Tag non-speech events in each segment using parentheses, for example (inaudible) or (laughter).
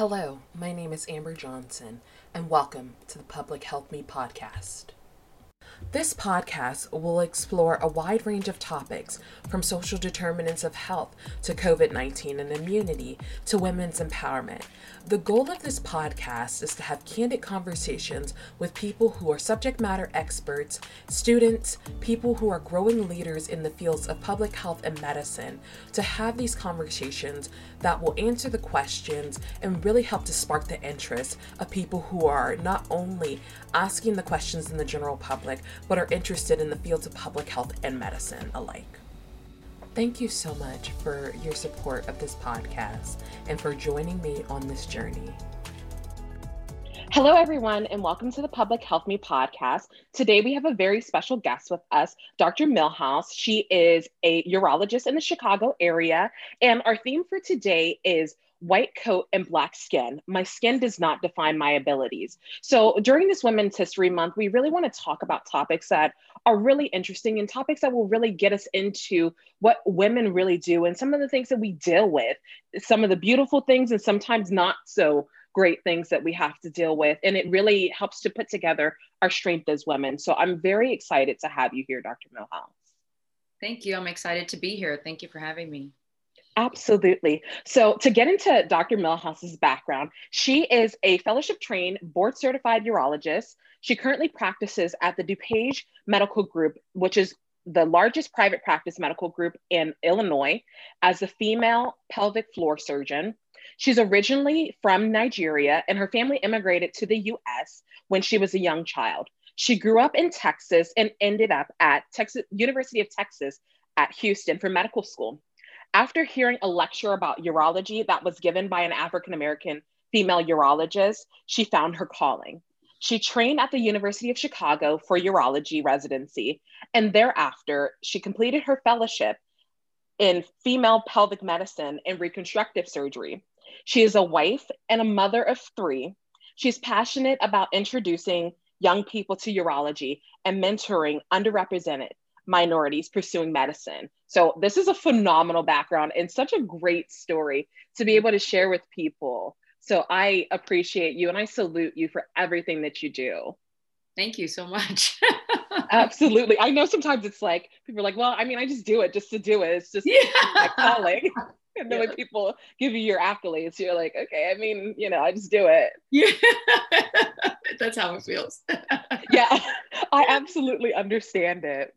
Hello, my name is Amber Johnson, and welcome to the Public Health Me podcast. This podcast will explore a wide range of topics from social determinants of health to COVID 19 and immunity to women's empowerment. The goal of this podcast is to have candid conversations with people who are subject matter experts, students, people who are growing leaders in the fields of public health and medicine, to have these conversations that will answer the questions and really help to spark the interest of people who are not only asking the questions in the general public, but are interested in the fields of public health and medicine alike. Thank you so much for your support of this podcast and for joining me on this journey. Hello, everyone, and welcome to the Public Health Me podcast. Today, we have a very special guest with us, Dr. Millhouse. She is a urologist in the Chicago area, and our theme for today is white coat and black skin. My skin does not define my abilities. So during this Women's History Month, we really want to talk about topics that are really interesting and topics that will really get us into what women really do and some of the things that we deal with, some of the beautiful things and sometimes not so great things that we have to deal with. And it really helps to put together our strength as women. So I'm very excited to have you here, Dr. Millhouse. Thank you. I'm excited to be here. Thank you for having me. Absolutely. So, to get into Dr. Millhouse's background, she is a fellowship trained, board certified urologist. She currently practices at the DuPage Medical Group, which is the largest private practice medical group in Illinois, as a female pelvic floor surgeon. She's originally from Nigeria, and her family immigrated to the US when she was a young child. She grew up in Texas and ended up at Texas University of Texas at Houston for medical school. After hearing a lecture about urology that was given by an African American female urologist, she found her calling. She trained at the University of Chicago for urology residency, and thereafter, she completed her fellowship in female pelvic medicine and reconstructive surgery. She is a wife and a mother of three. She's passionate about introducing young people to urology and mentoring underrepresented minorities pursuing medicine. So, this is a phenomenal background and such a great story to be able to share with people. So, I appreciate you and I salute you for everything that you do. Thank you so much. (laughs) (laughs) Absolutely. I know sometimes it's like people are like, well, I mean, I just do it just to do it. It's just yeah. my calling. (laughs) and then yeah. when people give you your accolades, you're like, okay, I mean, you know, I just do it. Yeah. That's how it feels. yeah. I absolutely understand it.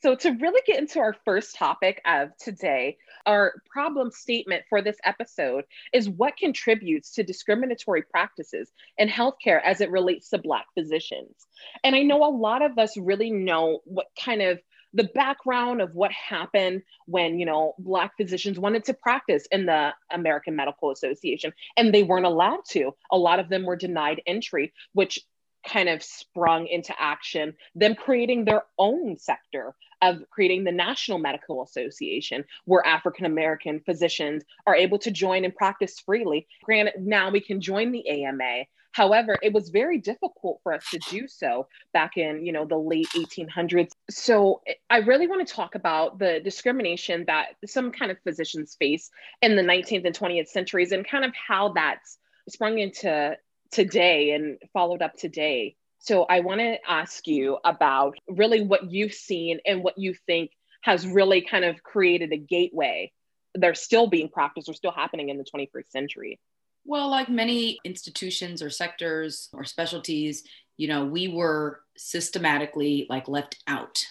So, to really get into our first topic of today, our problem statement for this episode is what contributes to discriminatory practices in healthcare as it relates to Black physicians. And I know a lot of us really know what kind of the background of what happened when you know black physicians wanted to practice in the american medical association and they weren't allowed to a lot of them were denied entry which kind of sprung into action, them creating their own sector of creating the National Medical Association, where African American physicians are able to join and practice freely. Granted, now we can join the AMA. However, it was very difficult for us to do so back in, you know, the late 1800s. So I really want to talk about the discrimination that some kind of physicians face in the 19th and 20th centuries and kind of how that's sprung into today and followed up today. So I want to ask you about really what you've seen and what you think has really kind of created a gateway. They're still being practiced or still happening in the 21st century. Well, like many institutions or sectors or specialties, you know, we were systematically like left out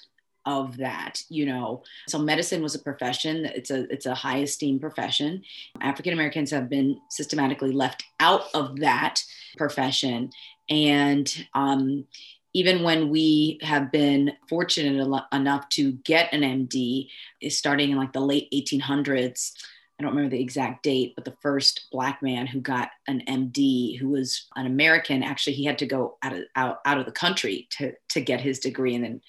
of that you know. So medicine was a profession it's a it's a high esteem profession. African americans have been systematically left out of that profession. And um, even when we have been fortunate enough to get an md is starting in like the late 1800s I don't remember the exact date, but the first black man who got an MD, who was an American, actually he had to go out of out, out of the country to to get his degree, and then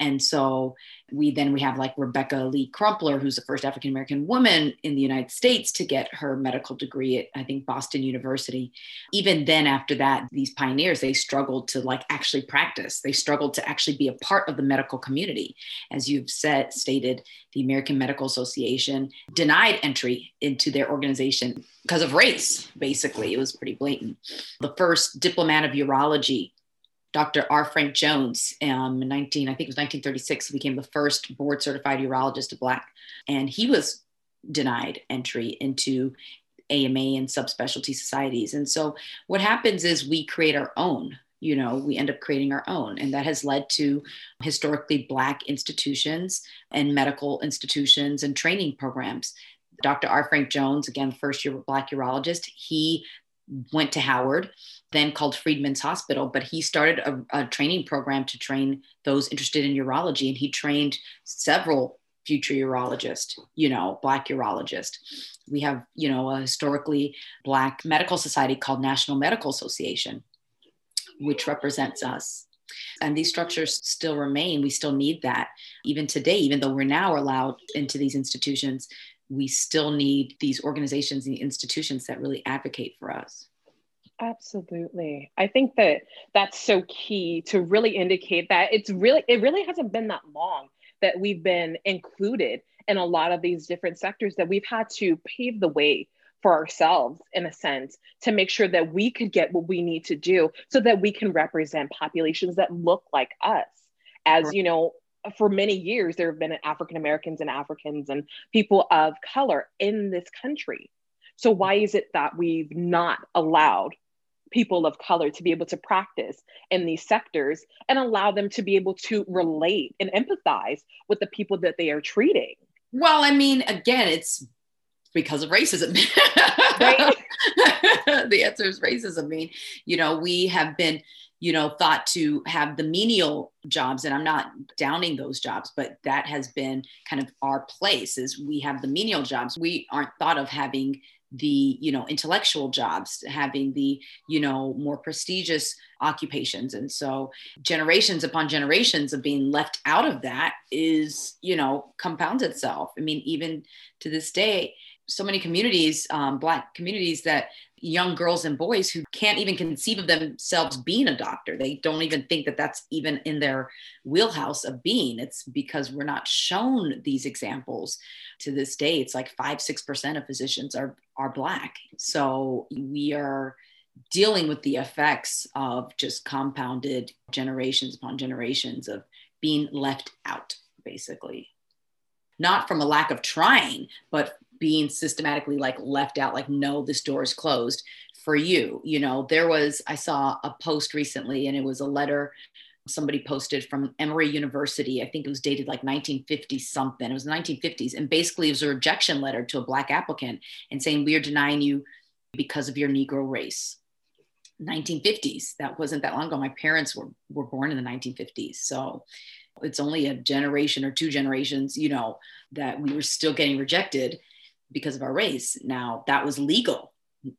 and so we then we have like rebecca lee crumpler who's the first african american woman in the united states to get her medical degree at i think boston university. Even then after that these pioneers they struggled to like actually practice. They struggled to actually be a part of the medical community. As you've said stated the american medical association denied entry into their organization because of race basically. It was pretty blatant. The first diplomate of urology Dr. R. Frank Jones, um, in 19, I think it was 1936, he became the first board certified urologist of Black. And he was denied entry into AMA and subspecialty societies. And so what happens is we create our own, you know, we end up creating our own. And that has led to historically Black institutions and medical institutions and training programs. Dr. R. Frank Jones, again, first year Black urologist, he went to Howard, then called Freedmen's Hospital, but he started a, a, training program to train those interested in urology. And he trained several future urologists, you know, Black urologists. We have, you know, a historically Black medical society called National Medical Association, which represents us. And these structures still remain. We still need that. Even today, even though we're now allowed into these institutions, we still need these organizations and institutions that really advocate for us. Absolutely. I think that that's so key to really indicate that it's really, it really hasn't been that long that we've been included in a lot of these different sectors that we've had to pave the way for ourselves in a sense to make sure that we could get what we need to do so that we can represent populations that look like us as you know for many years, there have been African Americans and Africans and people of color in this country. So, why is it that we've not allowed people of color to be able to practice in these sectors and allow them to be able to relate and empathize with the people that they are treating? Well, I mean, again, it's because of racism. right? (laughs) the answer is racism. I mean, you know, we have been you know, thought to have the menial jobs. And I'm not downing those jobs, but that has been kind of our place is we have the menial jobs. We aren't thought of having the you know intellectual jobs having the you know more prestigious occupations and so generations upon generations of being left out of that is you know compounds itself i mean even to this day so many communities, um, Black communities, that young girls and boys who can't even conceive of themselves being a doctor. They don't even think that that's even in their wheelhouse of being. It's because we're not shown these examples to this day. It's like five, six percent of physicians are are Black. So we are dealing with the effects of just compounded generations upon generations of being left out, basically not from a lack of trying, but being systematically like left out like no this door is closed for you you know? There was i saw a post recently and it was a letter somebody posted from emory university. I think it was dated like 1950 something it was the 1950s and basically it was a rejection letter to a black applicant and saying we are denying you because of your negro race. 1950s that wasn't that long ago. My parents were, were born in the 1950s so it's only a generation or two generations you know that we were still getting rejected because of our race. Now, that was legal.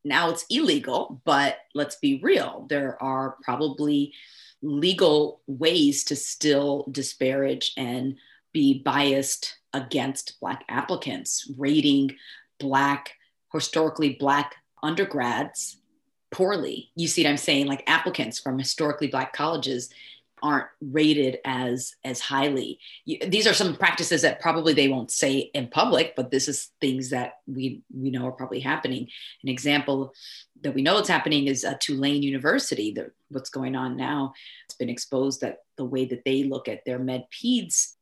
Now it's illegal, but let's be real. There are probably legal ways to still disparage and be biased against Black applicants, rating Black, historically Black undergrads poorly. You see what I'm saying? Like applicants from historically Black colleges aren't rated as as highly. These are some practices that probably they won't say in public but this is things that we we know are probably happening. An example that we know it's happening is uh, tulane university the, what's going on now. It's been exposed that the way that they look at their med peds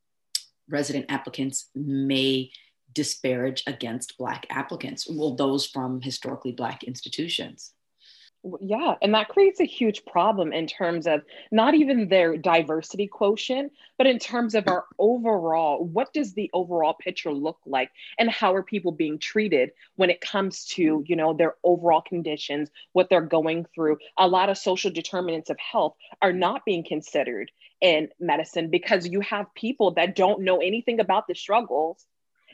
resident applicants may disparage against black applicants. Well those from historically black institutions yeah, and that creates a huge problem in terms of not even their diversity quotient, but in terms of our overall, what does the overall picture look like and how are people being treated when it comes to, you know, their overall conditions, what they're going through. A lot of social determinants of health are not being considered in medicine because you have people that don't know anything about the struggles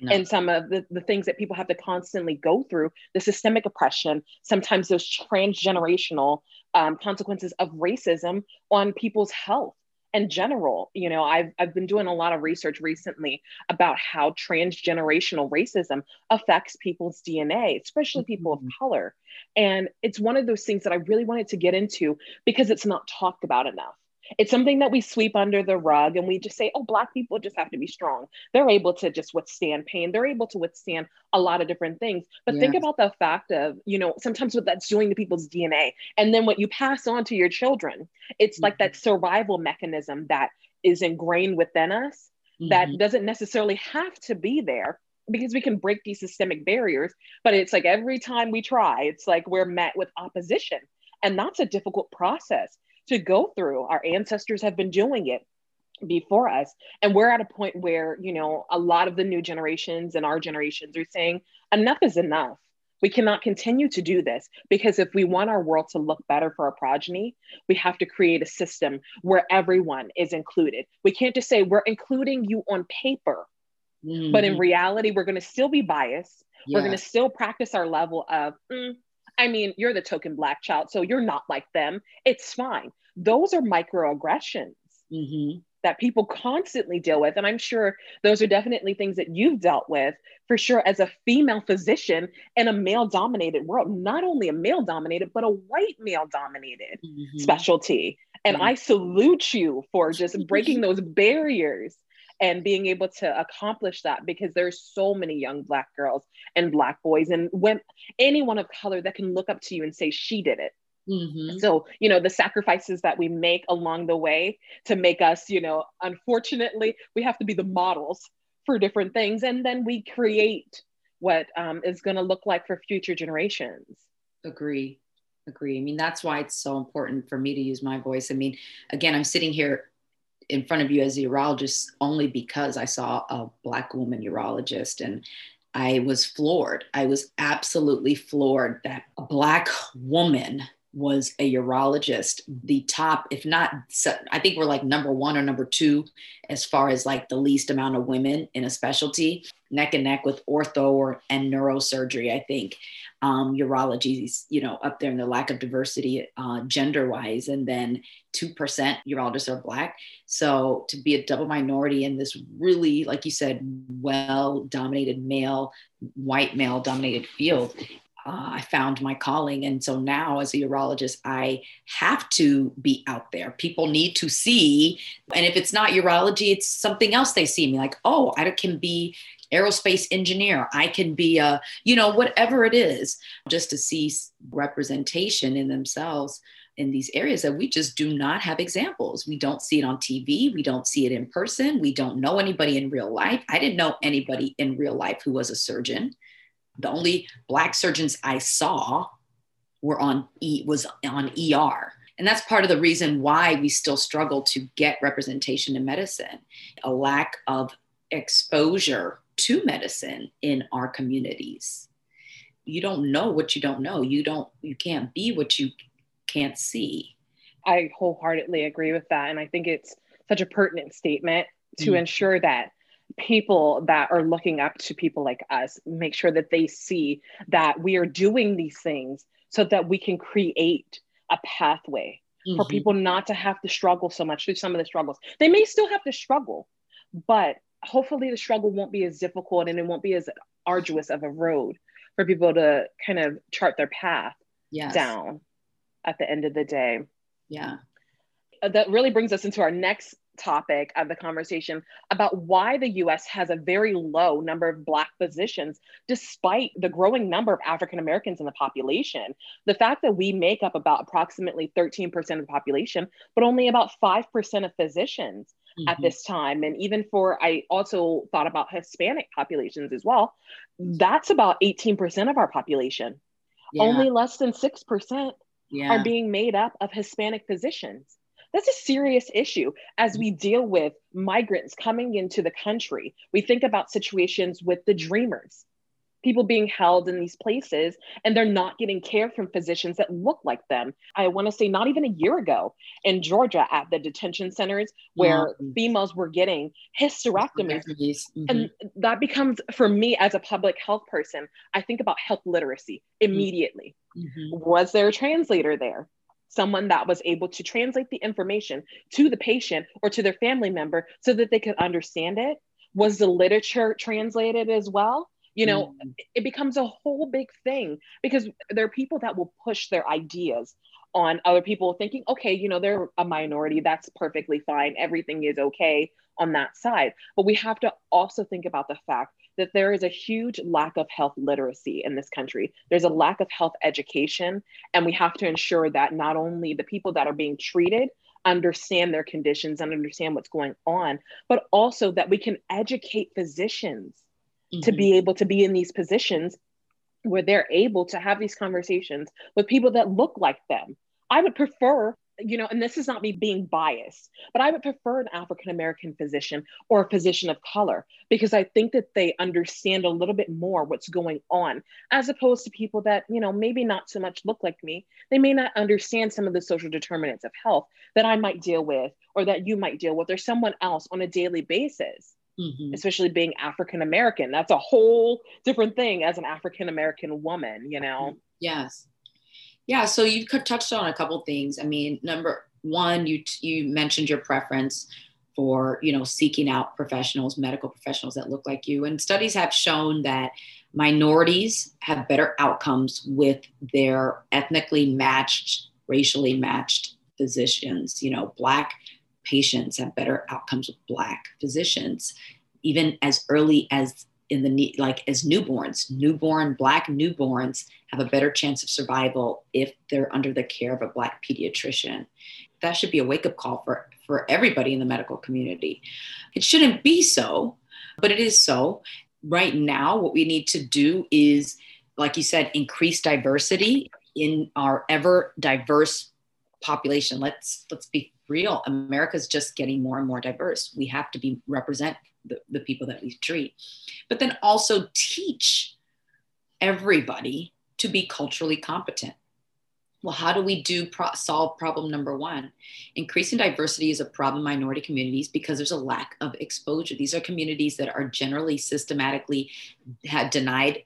no. and some of the, the things that people have to constantly go through the systemic oppression sometimes those transgenerational um, consequences of racism on people's health in general. You know, I've, I've been doing a lot of research recently about how transgenerational racism affects people's DNA, especially people mm-hmm. of color. And it's one of those things that I really wanted to get into because it's not talked about enough. It's something that we sweep under the rug and we just say, oh, Black people just have to be strong. They're able to just withstand pain. They're able to withstand a lot of different things. But think about the fact of, you know, sometimes what that's doing to people's DNA. And then what you pass on to your children, it's mm-hmm. like that survival mechanism that is ingrained within us mm-hmm. that doesn't necessarily have to be there because we can break these systemic barriers. But it's like every time we try, it's like we're met with opposition. And that's a difficult process to go through. Our ancestors have been doing it before us. And we're at a point where, you know, a lot of the new generations and our generations are saying, enough is enough. We cannot continue to do this because if we want our world to look better for our progeny, we have to create a system where everyone is included. We can't just say we're including you on paper, mm-hmm. but in reality, we're going to still be biased. Yeah. We're going to still practice our level of, mm, I mean, you're the token black child, so you're not like them. It's fine. Those are microaggressions mm-hmm. that people constantly deal with. And I'm sure those are definitely things that you've dealt with for sure as a female physician in a male dominated world, not only a male dominated, but a white male dominated mm-hmm. specialty. And mm-hmm. I salute you for just breaking (laughs) those barriers and being able to accomplish that because there's so many young black girls and black boys and when anyone of color that can look up to you and say she did it mm-hmm. so you know the sacrifices that we make along the way to make us you know unfortunately we have to be the models for different things and then we create what um, is going to look like for future generations agree agree i mean that's why it's so important for me to use my voice i mean again i'm sitting here in front of you as a urologist only because I saw a black woman urologist and I was floored. I was absolutely floored that a black woman was a urologist, the top, if not, I think we're like number one or number two as far as like the least amount of women in a specialty, neck and neck with ortho or, and neurosurgery, I think um, urology is, you know, up there in the lack of diversity uh, gender wise. And then 2% urologists are Black. So to be a double minority in this really, like you said, well dominated male, white male dominated field, uh, I found my calling. And so now, as a urologist, I have to be out there. People need to see. And if it's not urology, it's something else they see me like, oh, I can be aerospace engineer i can be a you know whatever it is just to see representation in themselves in these areas that we just do not have examples we don't see it on tv we don't see it in person we don't know anybody in real life i didn't know anybody in real life who was a surgeon the only black surgeons i saw were on e was on er and that's part of the reason why we still struggle to get representation in medicine a lack of exposure to medicine in our communities. You don't know what you don't know. You don't you can't be what you can't see. I wholeheartedly agree with that and I think it's such a pertinent statement to mm ensure that people that are looking up to people like us make sure that they see that we are doing these things so that we can create a pathway mm-hmm. for people not to have to struggle so much through some of the struggles. They may still have to struggle, but hopefully the struggle won't be as difficult and it won't be as arduous of a road for people to kind of chart their path yes. down at the end of the day. Yeah. Uh, that really brings us into our next topic of the conversation about why the US has a very low number of Black physicians, despite the growing number of African Americans in the population. The fact that we make up about approximately 13% of the population, but only about 5% of physicians mm-hmm. at this time. And even for, I also thought about Hispanic populations as well. That's about 18% of our population. Yeah. Only less than 6% yeah. are being made up of Hispanic physicians. That's a serious issue as we deal with migrants coming into the country. We think about situations with the dreamers people being held in these places and they're not getting care from physicians that look like them. I want to say not even a year ago in Georgia at the detention centers where mm-hmm. females were getting hysterectomies. Mm-hmm. And that becomes for me as a public health person, I think about health literacy immediately. Mm-hmm. Was there a translator there? Someone that was able to translate the information to the patient or to their family member so that they could understand it? Was the literature translated as well? You know, mm-hmm. it becomes a whole big thing because there are people that will push their ideas on other people thinking, okay, you know, they're a minority, that's perfectly fine, everything is okay on that side. But we have to also think about the fact that there is a huge lack of health literacy in this country. There's a lack of health education, and we have to ensure that not only the people that are being treated understand their conditions and understand what's going on, but also that we can educate physicians mm-hmm. to be able to be in these positions where they're able to have these conversations with people that look like them. I would prefer you know, and this is not me being biased, but I would prefer an African American physician or a physician of color because I think that they understand a little bit more what's going on as opposed to people that, you know, maybe not so much look like me. They may not understand some of the social determinants of health that I might deal with or that you might deal with or someone else on a daily basis. Mm-hmm. Especially being African American. That's a whole different thing as an African American woman, you know? Yes. Yeah, so you touched on a couple things. I mean, number one, you you mentioned your preference for you know seeking out professionals, medical professionals that look like you, and studies have shown that minorities have better outcomes with their ethnically matched, racially matched physicians. You know, black patients have better outcomes with black physicians, even as early as in the need, like as newborns newborn black newborns have a better chance of survival if they're under the care of a black pediatrician. That should be a wake-up call for for everybody in the medical community. It shouldn't be so but it is so. Right now what we need to do is like you said increase diversity in our ever diverse population. Let's let's be real. America's just getting more and more diverse. We have to be represent the, the people that we treat, but then also teach everybody to be culturally competent. Well, how do we do pro- solve problem number one? Increasing diversity is a problem in minority communities because there's a lack of exposure. These are communities that are generally systematically had denied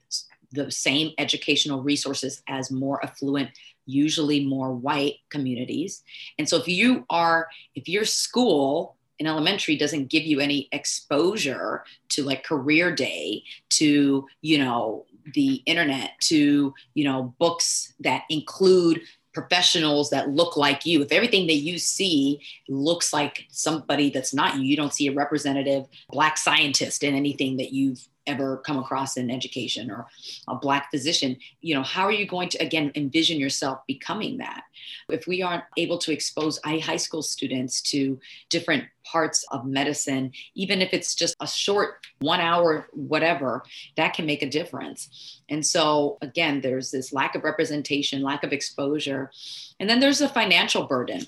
the same educational resources as more affluent usually more white communities and so if you are if your school in elementary doesn't give you any exposure to like career day to you know the internet to you know books that include professionals that look like you. If everything that you see looks like somebody that's not you you don't see a representative black scientist in anything that you've ever come across in education or a black physician you know how are you going to again envision yourself becoming that? If we aren't able to expose high school students to different parts of medicine even if it's just a short one hour whatever that can make a difference. And so again there's this lack of representation lack of exposure and then there's a financial burden.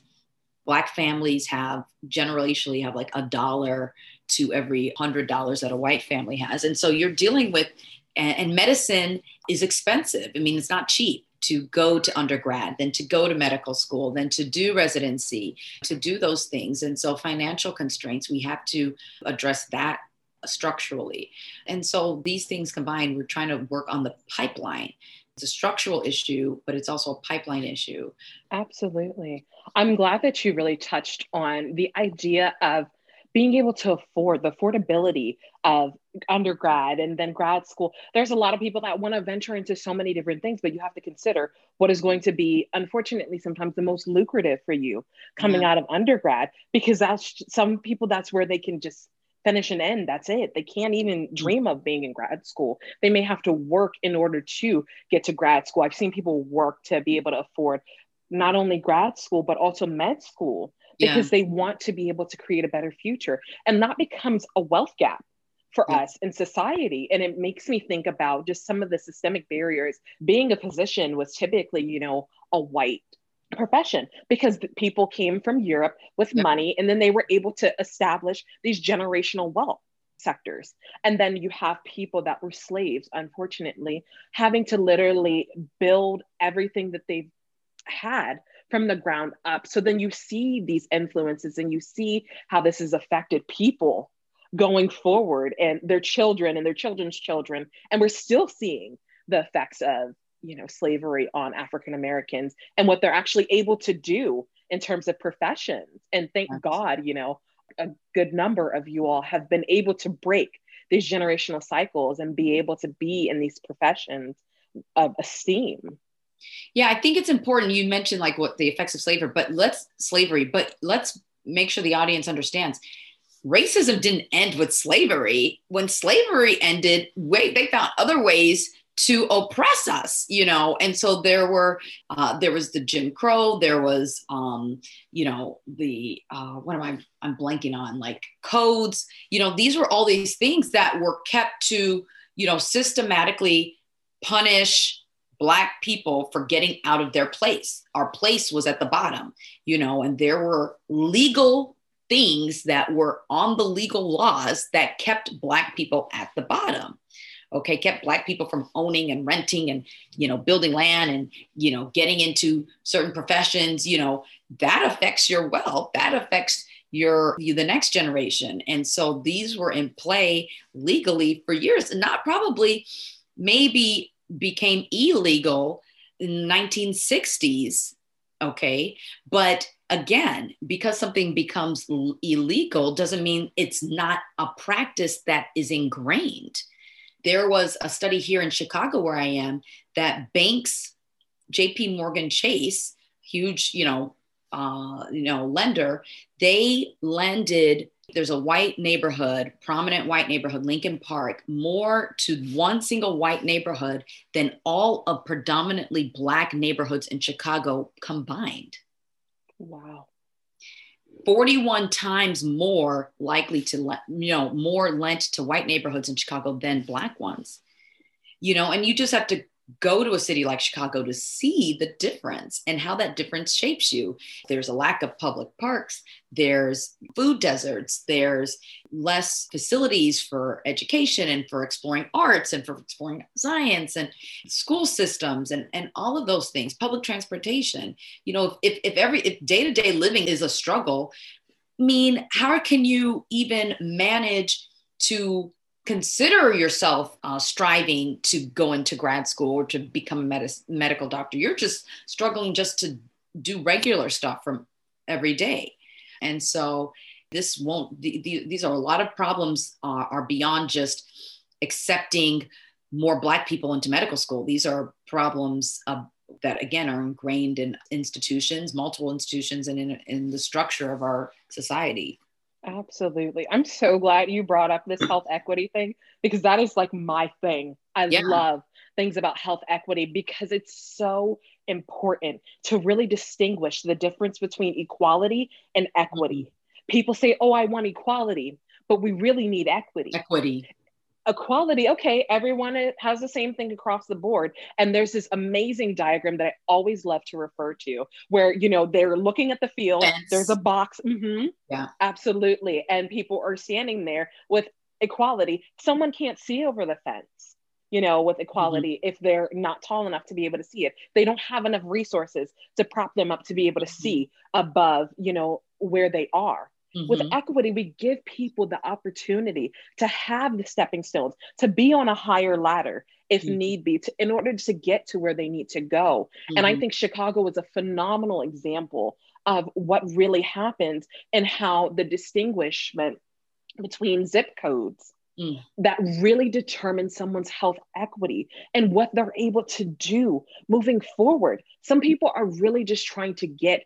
Black families have generally have like a dollar to every hundred dollars that a white family has. And so you're dealing with, and, medicine is expensive. I mean, it's not cheap to go to undergrad, then to go to medical school, then to do residency, to do those things. And so financial constraints, we have to address that structurally. And so these things combined, we're trying to work on the pipeline. It's a structural issue, but it's also a pipeline issue. Absolutely. I'm glad that you really touched on the idea of being able to afford the affordability of undergrad and then grad school. There's a lot of people that want to venture into so many different things, but you have to consider what is going to be, unfortunately, sometimes the most lucrative for you coming yeah. out of undergrad, because that's some people, that's where they can just finish and end. That's it. They can't even mm. dream of being in grad school. They may have to work in order to get to grad school. I've seen people work to be able to afford not only grad school, but also med school because yeah. they want to be able to create a better future. And that becomes a wealth gap for yeah. us in society. And it makes me think about just some of the systemic barriers. Being a physician was typically, you know, a white profession because people came from Europe with yeah. money and then they were able to establish these generational wealth sectors. And then you have people that were slaves, unfortunately, having to literally build everything that they've had from the ground up. So then you see these influences and you see how this has affected people going forward and their children and their children's children. And we're still seeing the effects of you know slavery on African Americans and what they're actually able to do in terms of professions. And thank yes. God, you know, a good number of you all have been able to break these generational cycles and be able to be in these professions of esteem. Yeah, I think it's important. You mentioned like what the effects of slavery, but let's slavery, but let's make sure the audience understands racism didn't end with slavery. When slavery ended, wait, they found other ways to oppress us you know and so there were uh, there was the jim crow there was um, you know the uh, what am i i'm blanking on like codes you know these were all these things that were kept to you know systematically punish black people for getting out of their place. Our place was at the bottom you know and there were legal things that were on the legal laws that kept black people at the bottom okay? Kept black people from owning and renting and you know building land and you know getting into certain professions you know? That affects your wealth. That affects your you, the next generation. And so these were in play legally for years and not probably maybe became illegal in 1960s okay? But again because something becomes illegal doesn't mean it's not a practice that is ingrained. There was a study here in Chicago where I am that banks, JP Morgan Chase, huge, you know, uh, you know, lender, they lended there's a white neighborhood, prominent white neighborhood, Lincoln Park, more to one single white neighborhood than all of predominantly black neighborhoods in Chicago combined. Wow. 41 times more likely to, you know, more lent to white neighborhoods in Chicago than black ones. You know, and you just have to go to a city like Chicago to see the difference and how that difference shapes you. There's a lack of public parks, there's food deserts, there's less facilities for education and for exploring arts and for exploring science and school systems and, and all of those things, public transportation. You know, if, if every if day-to-day living is a struggle, I mean, how can you even manage to consider yourself uh, striving to go into grad school or to become a med- medical doctor. You're just struggling just to do regular stuff from every day. And so this won't, the, the, these are a lot of problems uh, are beyond just accepting more Black people into medical school. These are problems uh, that, again, are ingrained in institutions, multiple institutions, and in, in the structure of our society. Absolutely. I'm so glad you brought up this (clears throat) health equity thing because that is like my thing. I yeah. love things about health equity because it's so important to really distinguish the difference between equality and equity. Mm-hmm. People say, oh, I want equality, but we really need equity. Equity equality okay everyone has the same thing across the board. And there's this amazing diagram that i always love to refer to where you know they're looking at the field Fence. there's a box mm-hmm, yeah. Absolutely. And people are standing there with equality. Someone can't see over the fence you know with equality mm-hmm. if they're not tall enough to be able to see it. They don't have enough resources to prop them up to be able to mm-hmm. see above you know where they are Mm-hmm. With equity, we give people the opportunity to have the stepping stones, to be on a higher ladder if mm-hmm. need be, to, in order to get to where they need to go. Mm-hmm. And I mm-hmm. think Chicago is a phenomenal example of what really happens and how the distinguishment between zip codes Mm. that really determine someone's health equity and what they're able to do moving forward. Some people are really just trying to get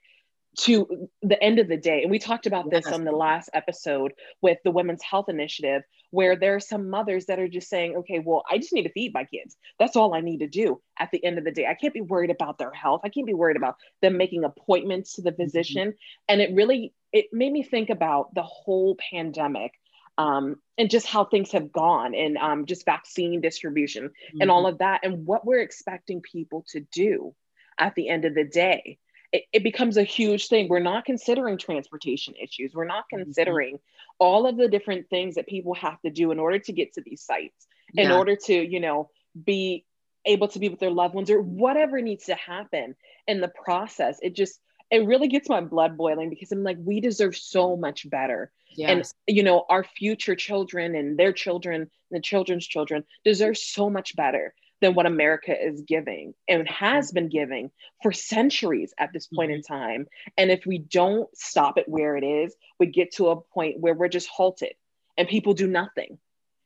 to the end of the day and we talked about this on the last episode with the women's health initiative where there are some mothers that are just saying okay well i just need to feed my kids that's all i need to do at the end of the day i can't be worried about their health i can't be worried about them making appointments to the mm-hmm. physician mm-hmm. and it really it made me think about the whole pandemic um, and just how things have gone and um, just vaccine distribution mm-hmm. and all of that and what we're expecting people to do at the end of the day it, it becomes a huge thing. We're not considering transportation issues. We're not mm-hmm. considering mm-hmm. all of the different things that people have to do in order to get to these sites, yeah. in order to, you know, be able to be with their loved ones or whatever needs to happen in the process. It just, it really gets my blood boiling because I'm like, we deserve so much better. Yes. And, you know, our future children and their children, and the children's children deserve so much better than what America is giving and has been giving for centuries at this point mm-hmm. in time. And if we don't stop it where it is, we get to a point where we're just halted and people do nothing.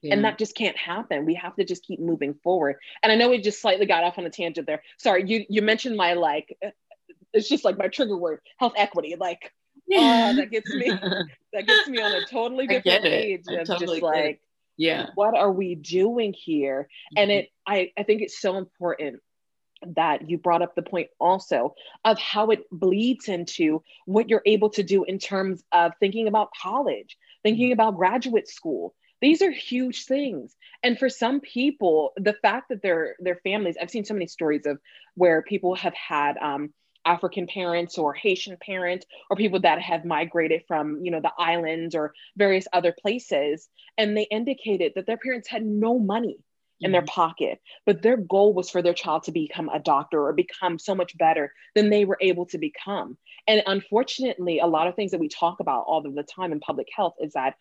Yeah. And that just can't happen. We have to just keep moving forward. And I know we just slightly got off on a tangent there. Sorry, you you mentioned my like it's just like my trigger word, health equity. Like, yeah. that gets me (laughs) that gets me on a totally different page of totally just like yeah. What are we doing here? Mm-hmm. and it I, I think it's so important that you brought up the point also of how it bleeds into what you're able to do in terms of thinking about college thinking about graduate school. These are huge things. And for some people the fact that their their families i've seen so many stories of where people have had um, African parents or Haitian parents or people that have migrated from, you know, the islands or various other places. And they indicated that their parents had no money in their mm-hmm. pocket, but their goal was for their child to become a doctor or become so much better than they were able to become. And unfortunately, a lot of things that we talk about all of the time in public health is that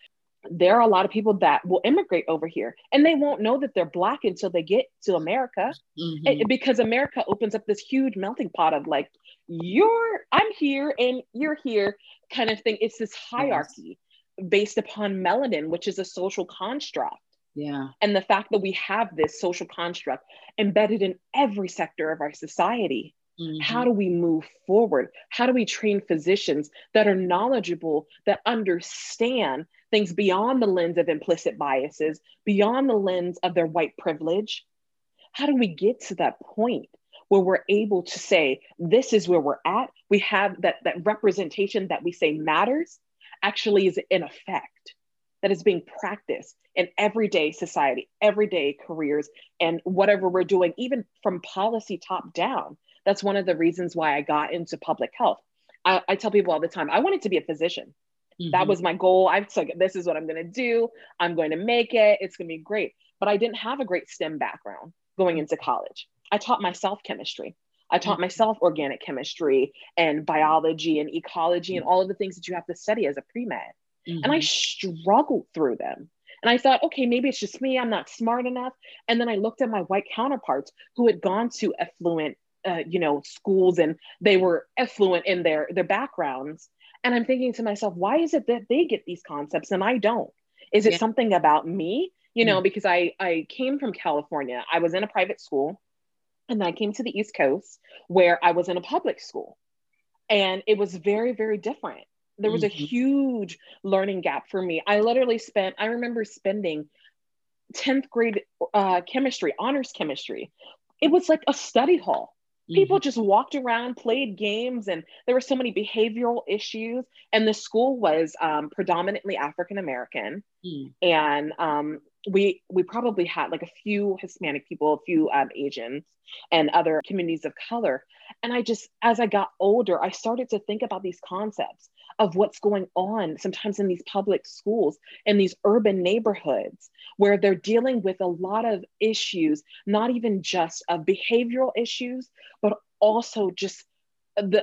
there are a lot of people that will immigrate over here and they won't know that they're black until they get to america mm-hmm. it, because america opens up this huge melting pot of like you're i'm here and you're here kind of thing it's this hierarchy yes. based upon melanin which is a social construct yeah and the fact that we have this social construct embedded in every sector of our society Mm-hmm. How do we move forward? How do we train physicians that are knowledgeable, that understand things beyond the lens of implicit biases, beyond the lens of their white privilege? How do we get to that point where we're able to say, this is where we're at? We have that, that representation that we say matters actually is in effect, that is being practiced in everyday society, everyday careers, and whatever we're doing, even from policy top down. That's one of the reasons why I got into public health. I, I tell people all the time, I wanted to be a physician. Mm-hmm. That was my goal. I took this is what I'm going to do. I'm going to make it. It's going to be great. But I didn't have a great STEM background going into college. I taught myself chemistry. I taught mm-hmm. myself organic chemistry and biology and ecology and all of the things that you have to study as a pre med. Mm-hmm. And I mm-hmm. struggled through them. And I thought, okay, maybe it's just me. I'm not smart enough. And then I looked at my white counterparts who had gone to affluent, uh, you know, schools and they were affluent in their their backgrounds. And I'm thinking to myself, why is it that they get these concepts and I don't? Is it yeah. something about me? You know, mm. because I I came from California. I was in a private school and then I came to the East Coast where I was in a public school. And it was very, very different. There was mm-hmm. a huge learning gap for me. I literally spent, I remember spending 10th grade uh, chemistry, honors chemistry. It was like a study hall. People mm-hmm. just walked around, played games, and there were so many behavioral issues. And the school was um, predominantly African American, mm. and um, we we probably had like a few Hispanic people, a few um, Asians, and other communities of color. And I just, as I got older, I started to think about these concepts of what's going on sometimes in these public schools in these urban neighborhoods where they're dealing with a lot of issues, not even just of behavioral issues, but also just the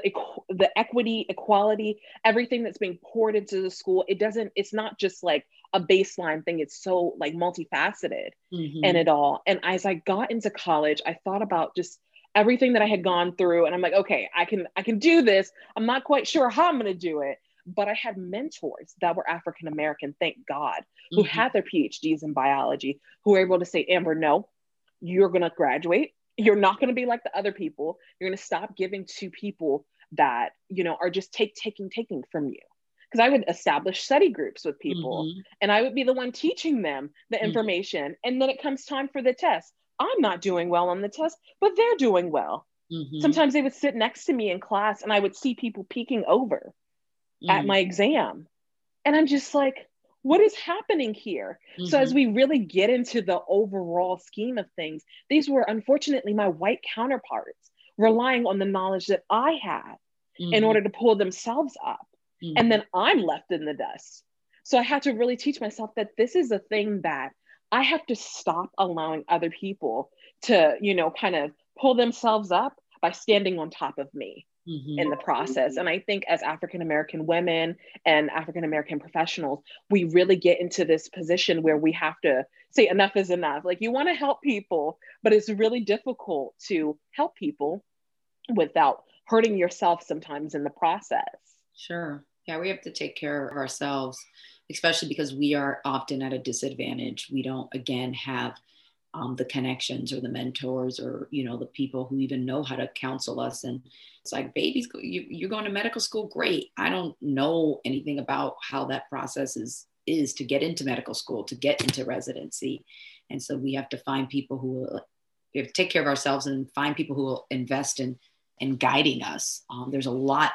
the equity equality everything that's being poured into the school it doesn't it's not just like a baseline thing. It's so like multifaceted mm-hmm. and it all. And as i got into college i thought about just everything that i had gone through and i'm like okay i can i can do this. I'm not quite sure how i'm going to do it but i had mentors that were african american thank god mm-hmm. who had their phds in biology who were able to say amber no you're going to graduate. You're not going to be like the other people. You're going to stop giving to people that you know are just take taking taking from you because i would establish study groups with people mm-hmm. and i would be the one teaching them the mm-hmm. information and then it comes time for the test i'm not doing well on the test but they're doing well mm-hmm. sometimes they would sit next to me in class and i would see people peeking over at mm. my exam and i'm just like what is happening here? Mm-hmm. So, as mm-hmm. we really get into the overall scheme of things, these were unfortunately my white counterparts relying on the knowledge that I had mm-hmm. in order to pull themselves up. Mm-hmm. And then I'm left in the dust. So, I had to really teach myself that this is a thing that I have to stop allowing other people to, you know, kind of pull themselves up by standing on top of me. mm-hmm. in the process. And I think as African American women and African American professionals, we really get into this position where we have to say enough is enough. Like you want to help people, but it's really difficult to help people without hurting yourself sometimes in the process. Sure. Yeah, we have to take care of ourselves, especially because we are often at a disadvantage. We don't, again, have um, the connections or the mentors or you know the people who even know how to counsel us. And it's like babies you, you're going to medical school? Great. I don't know anything about how that process is is to get into medical school to get into residency. And so we have to find people who will we have to take care of ourselves and find people who will invest in in guiding us. Um, there's a lot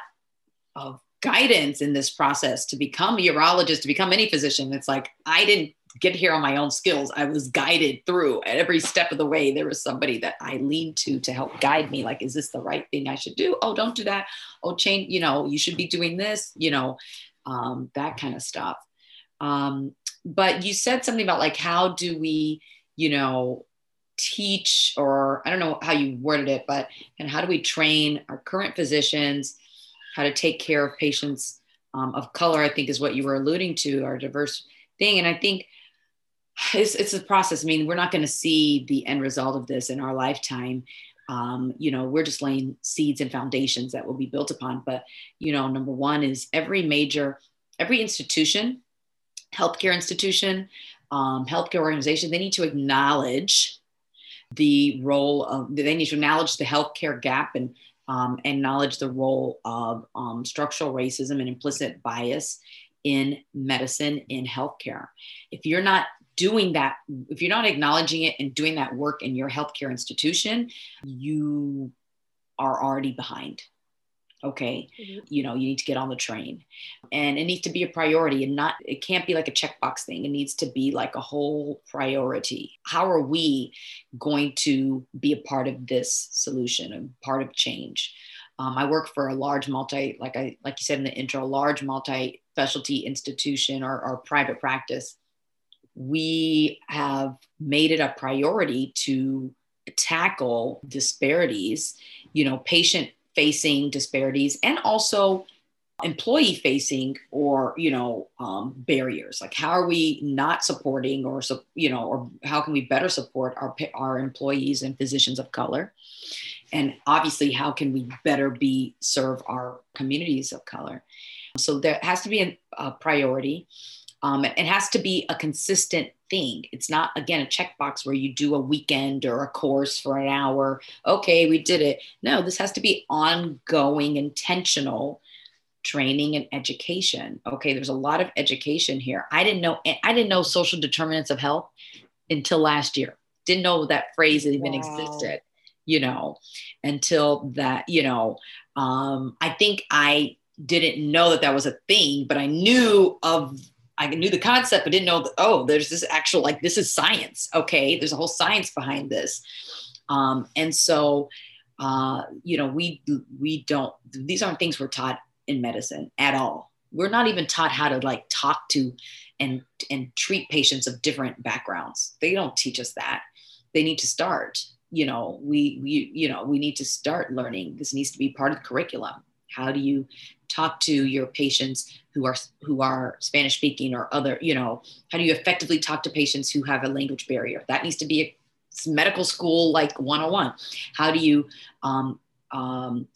of guidance in this process to become a urologist to become any physician it's like i didn't get here on my own skills. I was guided through at every step of the way. There was somebody that I leaned to to help guide me. Like, is this the right thing I should do? Oh, don't do that. Oh, change, you know, you should be doing this, you know, um, that kind of stuff. Um, but you said something about like, how do we, you know, teach or I don't know how you worded it, but and how do we train our current physicians how to take care of patients um, of color? I think is what you were alluding to, our diverse thing. And I think it's, it's a process. I mean, we're not going to see the end result of this in our lifetime. Um, you know, we're just laying seeds and foundations that will be built upon. But, you know, number one is every major, every institution, healthcare institution, um, healthcare organization, they need to acknowledge the role of, they need to acknowledge the healthcare gap and um, acknowledge the role of um, structural racism and implicit bias in medicine, in healthcare. If you're not doing that, if you're not acknowledging it and doing that work in your healthcare institution, you are already behind. Okay. Mm-hmm. You know, you need to get on the train and it needs to be a priority and not, it can't be like a checkbox thing. It needs to be like a whole priority. How are we going to be a part of this solution, a part of change? Um, I work for a large multi, like I, like you said in the intro, large multi specialty institution or, or private practice we have made it a priority to tackle disparities, you know, patient facing disparities and also employee facing or you know um, barriers. Like how are we not supporting or you know or how can we better support our our employees and physicians of color? And obviously how can we better be serve our communities of color? So there has to be a, a priority um, it has to be a consistent thing. It's not, again, a checkbox where you do a weekend or a course for an hour. Okay, we did it. No, this has to be ongoing, intentional training and education. Okay, there's a lot of education here. I didn't know, I didn't know social determinants of health until last year. Didn't know that phrase even wow. existed, you know, until that, you know, um, I think I didn't know that that was a thing, but I knew of I knew the concept, but didn't know that, oh, there's this actual, like, this is science. Okay. There's a whole science behind this. Um, and so, uh, you know, we, we don't, these aren't things we're taught in medicine at all. We're not even taught how to like talk to and, and treat patients of different backgrounds. They don't teach us that. They need to start, you know, we, we, you know, we need to start learning. This needs to be part of the curriculum. How do you talk to your patients who are who are Spanish speaking or other, you know, how do you effectively talk to patients who have a language barrier? That needs to be a medical school like 101. How do you um, um,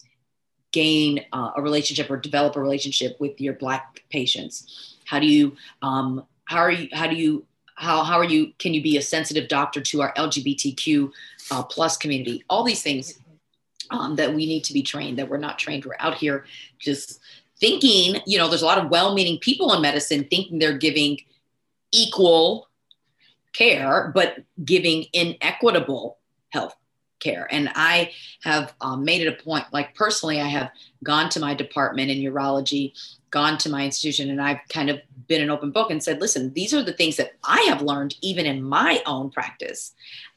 gain uh, a relationship or develop a relationship with your black patients? How do you um, how are you how do you how, how are you can you be a sensitive doctor to our lgbtq uh, plus community all these things um, that we need to be trained that we're not trained we're out here just thinking, you know, there's a lot of well meaning people in medicine thinking they're giving equal care, but giving inequitable health care. And I have um, made it a point, like personally, I have gone to my department in urology, gone to my institution, and I've kind of been an open book and said, listen, these are the things that I have learned even in my own practice.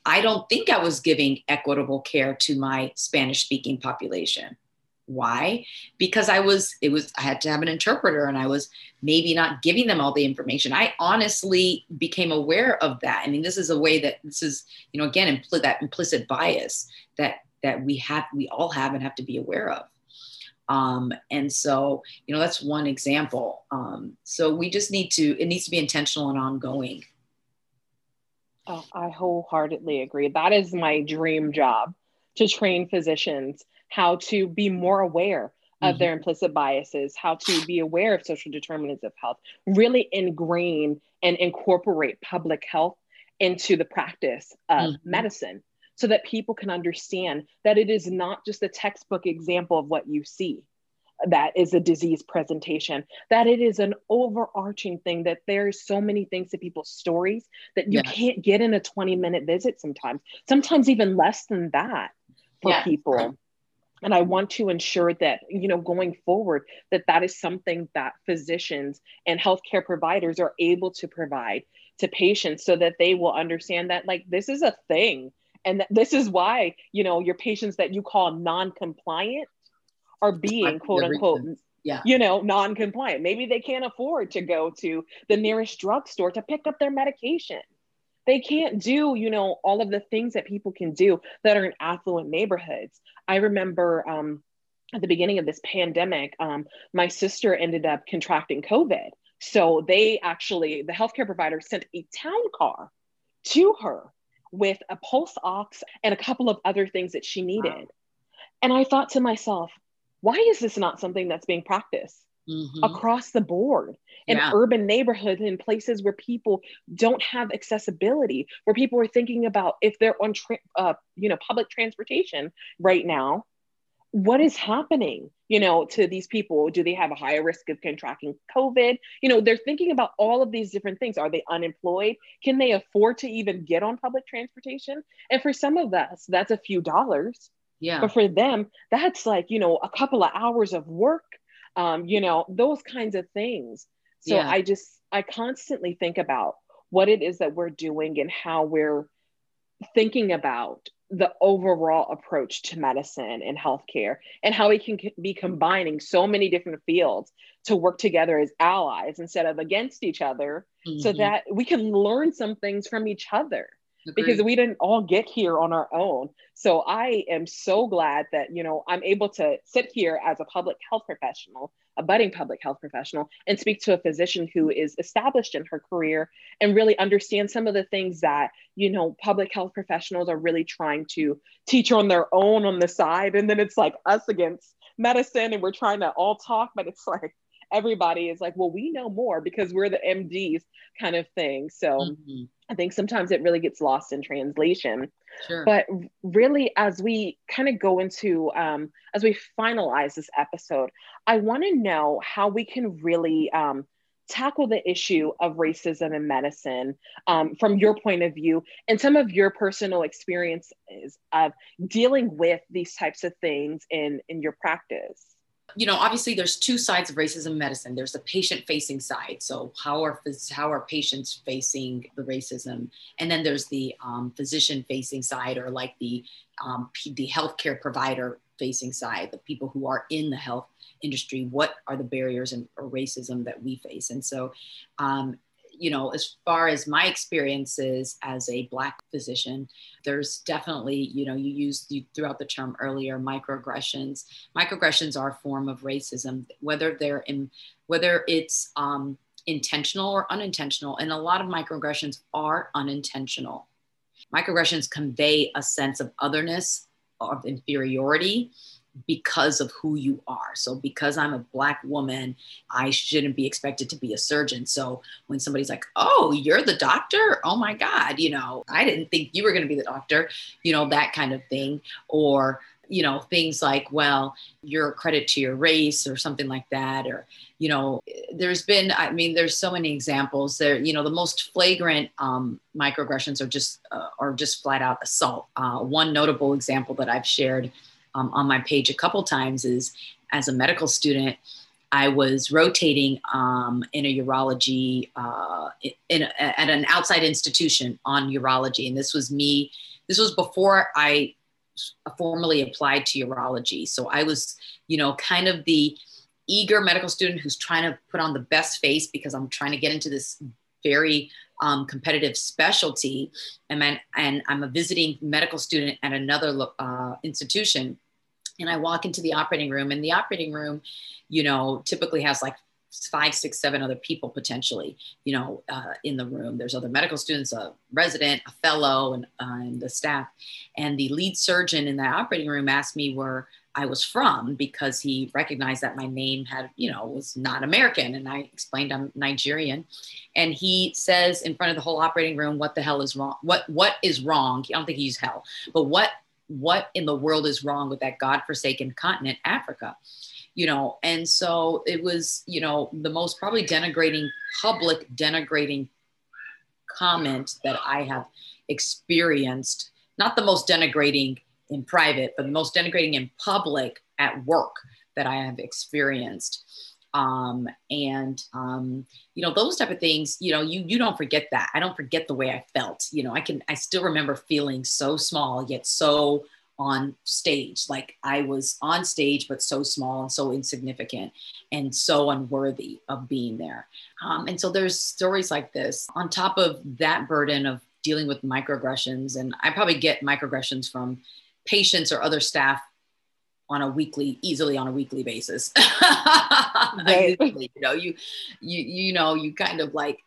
I don't think I was giving equitable care to my Spanish speaking population. Why? Because i was it was i had to have an interpreter and i was maybe not giving them all the information. I honestly became aware of that. I mean this is a way that this is you know again impl- that implicit bias that that we have we all have and have to be aware of. Um, and so, you know, that's one example. Um, so we just need to, it needs to be intentional and ongoing. Oh, I wholeheartedly agree. That is my dream job to train physicians how to be more aware of mm-hmm. their implicit biases, how to be aware of social determinants of health, really ingrain and incorporate public health into the practice of mm-hmm. medicine so that people can understand that it is not just a textbook example of what you see that is a disease presentation that it is an overarching thing that there's so many things to people's stories that you yes. can't get in a 20 minute visit sometimes sometimes even less than that for yes. people and i want to ensure that you know going forward that that is something that physicians and healthcare providers are able to provide to patients so that they will understand that like this is a thing and this is why you know your patients that you call non-compliant are being quote unquote yeah. you know non-compliant. Maybe they can't afford to go to the nearest drugstore to pick up their medication. They can't do you know all of the things that people can do that are in affluent neighborhoods. I remember um, at the beginning of this pandemic um, my sister ended up contracting covid. So they actually the healthcare provider sent a town car to her with a pulse ox and a couple of other things that she needed. Wow. and i thought to myself why is this not something that's being practiced mm-hmm. across the board in yeah. urban neighborhoods in places where people don't have accessibility where people are thinking about if they're on tra- uh, you know public transportation right now what is happening you know to these people? Do they have a higher risk of contracting covid? You know they're thinking about all of these different things. Are they unemployed? Can they afford to even get on public transportation? And for some of us that's a few dollars yeah. But for them, that's like, you know, a couple of hours of work, um, you know, those kinds of things. So yeah. I just, I constantly think about what it is that we're doing and how we're thinking about the overall approach to medicine and healthcare and how we can be combining so many different fields to work together as allies instead of against each other mm-hmm. so that we can learn some things from each other Agreed. because we didn't all get here on our own. So I am so glad that, you know, I'm able to sit here as a public health professional, a budding public health professional, and speak to a physician who is established in her career and really understand some of the things that, you know, public health professionals are really trying to teach on their own on the side. And then it's like us against medicine and we're trying to all talk, but it's like, everybody is like, well, we know more because we're the MDs kind of thing. So mm-hmm. I think sometimes it really gets lost in translation. Sure. But really, as we kind of go into, um, as we finalize this episode, I want to know how we can really um, tackle the issue of racism in medicine um, from your point of view and some of your personal experiences of dealing with these types of things in, in your practice you know, obviously there's two sides of racism medicine. There's the patient facing side. So how are, how are patients facing the racism? And then there's the um, physician facing side or like the, um, the healthcare provider facing side, the people who are in the health industry. What are the barriers and or racism that we face? And so um, you know, as far as my experiences as a Black physician, there's definitely, you know, you used you throughout the term earlier, microaggressions. Microaggressions are a form of racism, whether they're in, whether it's um, intentional or unintentional. And a lot of microaggressions are unintentional. Microaggressions convey a sense of otherness, of inferiority, because of who you are. So, because I'm a Black woman, I shouldn't be expected to be a surgeon. So, when somebody's like, oh, you're the doctor? Oh my God, you know, I didn't think you were going to be the doctor, you know, that kind of thing. Or, you know, things like, well, you're a credit to your race or something like that. Or, you know, there's been, I mean, there's so many examples there, you know, the most flagrant um, microaggressions are just, uh, are just flat out assault. Uh, one notable example that I've shared um, on my page a couple times is as a medical student, I was rotating um, in a urology uh, in a, at an outside institution on urology, and this was me. This was before I formally applied to urology, so I was, you know, kind of the eager medical student who's trying to put on the best face because I'm trying to get into this very um, competitive specialty, and, and I'm a visiting medical student at another uh, institution and I walk into the operating room, and the operating room, you know, typically has like five, six, seven other people potentially, you know, uh, in the room. There's other medical students, a resident, a fellow, and, uh, and the staff. And the lead surgeon in the operating room asked me where I was from because he recognized that my name had, you know, was not American. And I explained I'm Nigerian. And he says in front of the whole operating room, what the hell is wrong? What what is wrong? I don't think he used hell, but what what in the world is wrong with that godforsaken continent, Africa? you know and so it was you know the most probably denigrating public denigrating comment that i have experienced not the most denigrating in private but the most denigrating in public at work that i have experienced um, and um, you know those type of things you know you you don't forget that i don't forget the way i felt you know i can i still remember feeling so small yet so on stage. Like I was on stage, but so small and so insignificant and so unworthy of being there. Um, and so there's stories like this on top of that burden of dealing with microaggressions. And I probably get microaggressions from patients or other staff on a weekly easily on a weekly basis (laughs) right. you know you you you know you kind of like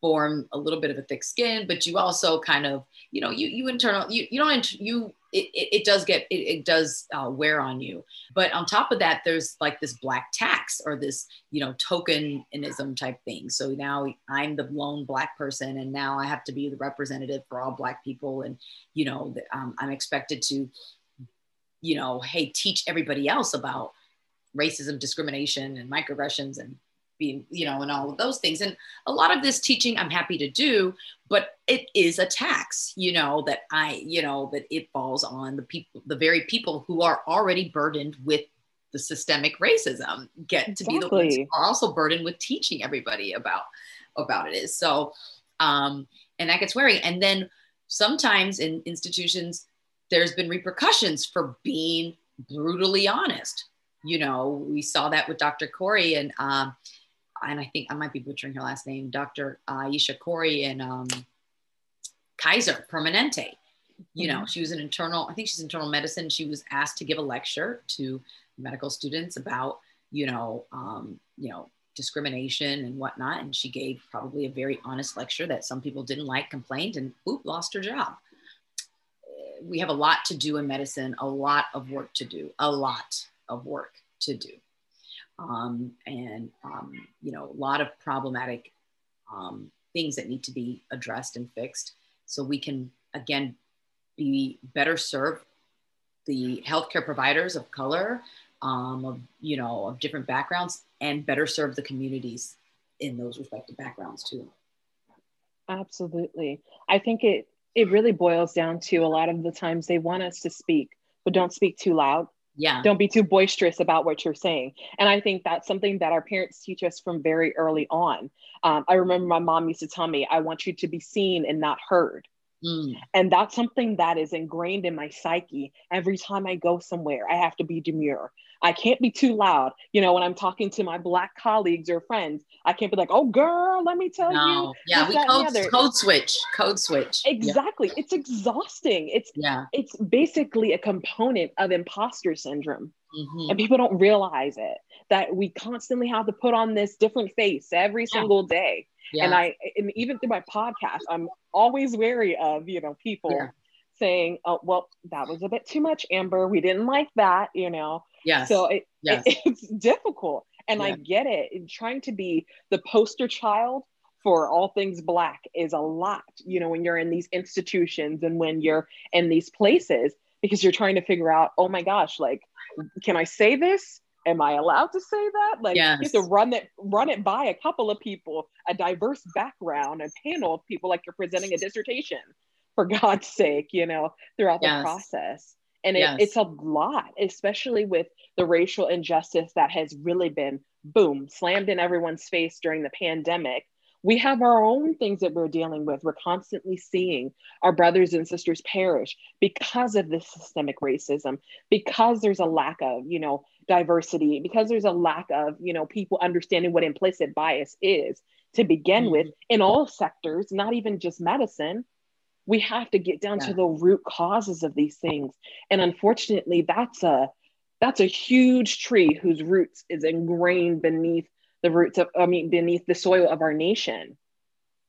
form a little bit of a thick skin but you also kind of you know you you internal you you don't you it, it, does get it, it does uh, wear on you. But on top of that there's like this black tax or this you know tokenism type thing. So now i'm the lone black person and now i have to be the representative for all black people. And you know um, i'm expected to you know hey teach everybody else about racism discrimination and microaggressions and being you know and all of those things. And a lot of this teaching i'm happy to do but it is a tax you know that i you know that it falls on the people the very people who are already burdened with the systemic racism get exactly. to be the ones who are also burdened with teaching everybody about about it is. So um and that gets wearing and then sometimes in institutions there's been repercussions for being brutally honest. You know we saw that with dr khoury and um and I think I might be butchering her last name, Dr. Aysha Khoury and um, Kaiser Permanente. You know, mm-hmm. she was an internal, I think she's internal medicine. She was asked to give a lecture to medical students about, you know, um, you know, discrimination and whatnot. And she gave probably a very honest lecture that some people didn't like, complained, and oop, lost her job. We have a lot to do in medicine, a lot of work to do, a lot of work to do um, and um, you know a lot of problematic um, things that need to be addressed and fixed. So we can again be better serve the healthcare providers of color um, of you know of different backgrounds and better serve the communities in those respective backgrounds too. Absolutely. I think it it really boils down to a lot of the times they want us to speak but don't speak too loud yeah. Don't be too boisterous about what you're saying. And i think that's something that our parents teach us from very early on. Um, i remember my mom used to tell me i want you to be seen and not heard Mm. And that's something that is ingrained in my psyche. Every time I go somewhere, I have to be demure. I can't be too loud. You know, when I'm talking to my black colleagues or friends, I can't be like, "Oh, girl, let me tell no. you." Yeah, we code, code switch, code switch. Exactly. Yeah. It's exhausting. It's yeah. It's basically a component of imposter syndrome, mm-hmm. and people don't realize it. That we constantly have to put on this different face every yeah. single day. Yeah. And I, and even through my podcast, I'm always wary of, you know, people yeah. saying, oh, well, that was a bit too much, Amber. We didn't like that, you know? Yeah. So it, yes. it, (laughs) it's difficult. And. I get it. And trying to be the poster child for all things black is a lot, you know, when you're in these institutions and when you're in these places, because you're trying to figure out, oh my gosh, like, can I say this? am I allowed to say that? Like yes. you have to run it run it by a couple of people, a diverse background, a panel of people like you're presenting a dissertation, for (laughs) God's sake, you know, throughout yes. the process. And it, yes. it's a lot, especially with the racial injustice that has really been boom, slammed in everyone's face during the pandemic we have our own things that we're dealing with. We're constantly seeing our brothers and sisters perish because of this systemic racism, because there's a lack of, you know, diversity, because there's a lack of, you know, people understanding what implicit bias is to begin mm-hmm. with in all sectors, not even just medicine. We have to get down yeah. to the root causes of these things. And unfortunately, that's a that's a huge tree whose roots is ingrained beneath the roots of, I mean, beneath the soil of our nation.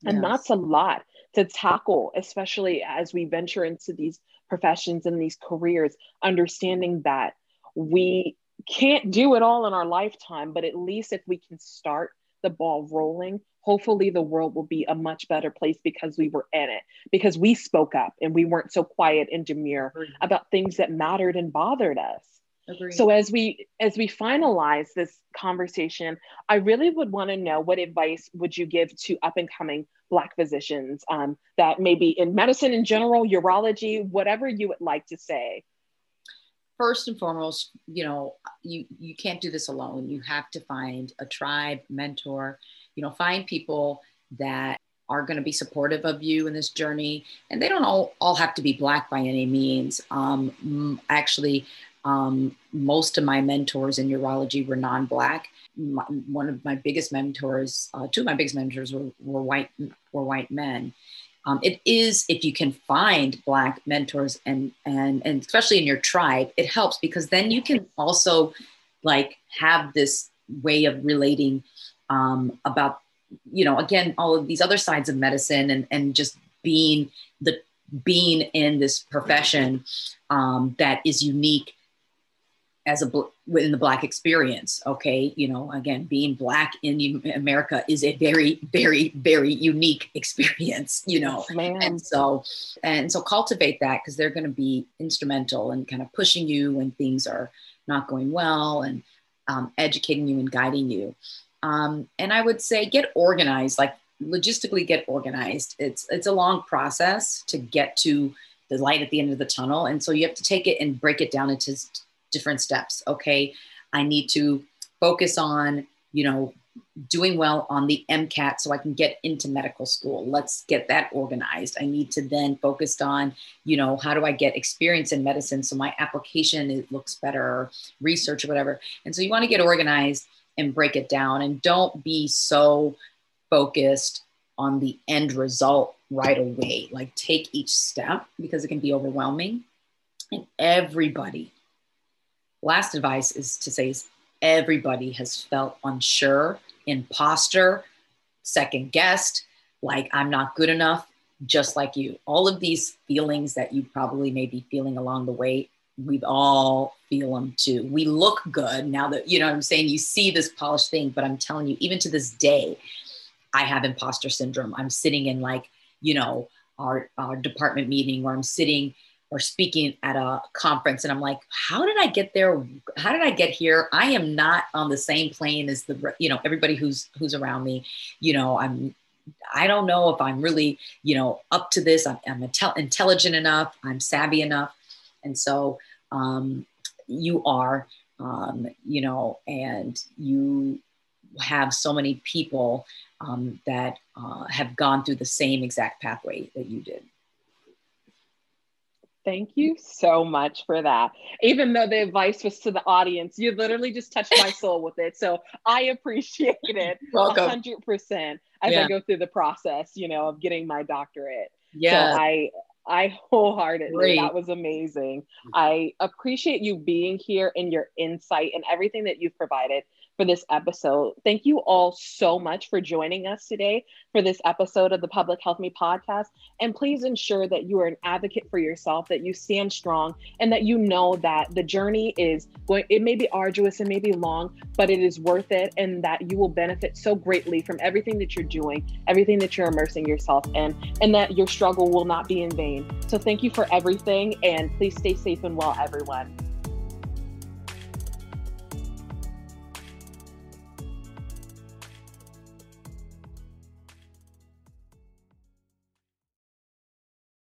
And yes. that's a lot to tackle, especially as we venture into these professions and these careers, understanding that we can't do it all in our lifetime, but at least if we can start the ball rolling, hopefully the world will be a much better place because we were in it, because we spoke up and we weren't so quiet and demure about things that mattered and bothered us. Agreed. So as we as we finalize this conversation, I really would want to know what advice would you give to up and coming Black physicians um, that maybe in medicine in general, urology, whatever you would like to say first and foremost, you know, you you can't do this alone. You have to find a tribe, mentor, you know, find people that are going to be supportive of you in this journey. And they don't all, all have to be black by any means. Um, actually, um, most of my mentors in urology were non-black. One of my biggest mentors, uh, two of my biggest mentors were, were white were white men. Um, it is if you can find black mentors and and and especially in your tribe it helps because then you can also like have this way of relating um, about you know again all of these other sides of medicine and and just being the being in this profession um, that is unique as a within the black experience okay? You know again being black in america is a very very very unique (laughs) experience you know? Man. and so and so cultivate that because they're going to be instrumental in kind of pushing you when things are not going well and um, educating you and guiding you. Um, and i would say get organized like logistically get organized. It's it's a long process to get to the light at the end of the tunnel and so you have to take it and break it down into different steps. Okay, I need to focus on, you know, doing well on the MCAT so I can get into medical school. Let's get that organized. I need to then focus on, you know, how do I get experience in medicine so my application it looks better, research or whatever. And so you want to get organized and break it down and don't be so focused on the end result right away. Like take each step because it can be overwhelming. And everybody last advice is to say everybody has felt unsure, imposter, second guessed, like I'm not good enough, just like you. All of these feelings that you probably may be feeling along the way, we've all feel them too. We look good now that, you know what I'm saying? You see this polished thing, but I'm telling you, even to this day, I have imposter syndrome. I'm sitting in like, you know, our, our department meeting where I'm sitting or speaking at a conference and i'm like how did i get there? How did i get here? I am not on the same plane as the you know everybody who's who's around me. You know i'm i don't know if i'm really you know up to this. I'm, I'm intel- intelligent enough. I'm savvy enough. And so um, you are um, you know and you have so many people um, that uh, have gone through the same exact pathway that you did Thank you so much for that. Even though the advice was to the audience, you literally just touched my (laughs) soul with it. So I appreciate it Welcome. 100% as yeah. I go through the process, you know, of getting my doctorate. Yeah. So I I wholeheartedly Great. that was amazing. I appreciate you being here and your insight and everything that you've provided for this episode. Thank you all so much for joining us today for this episode of the Public Health Me podcast. And please ensure that you are an advocate for yourself, that you stand strong, and that you know that the journey is going, it may be arduous, and may be long, but it is worth it, and that you will benefit so greatly from everything that you're doing, everything that you're immersing yourself in, and that your struggle will not be in vain. So thank you for everything, and please stay safe and well, everyone.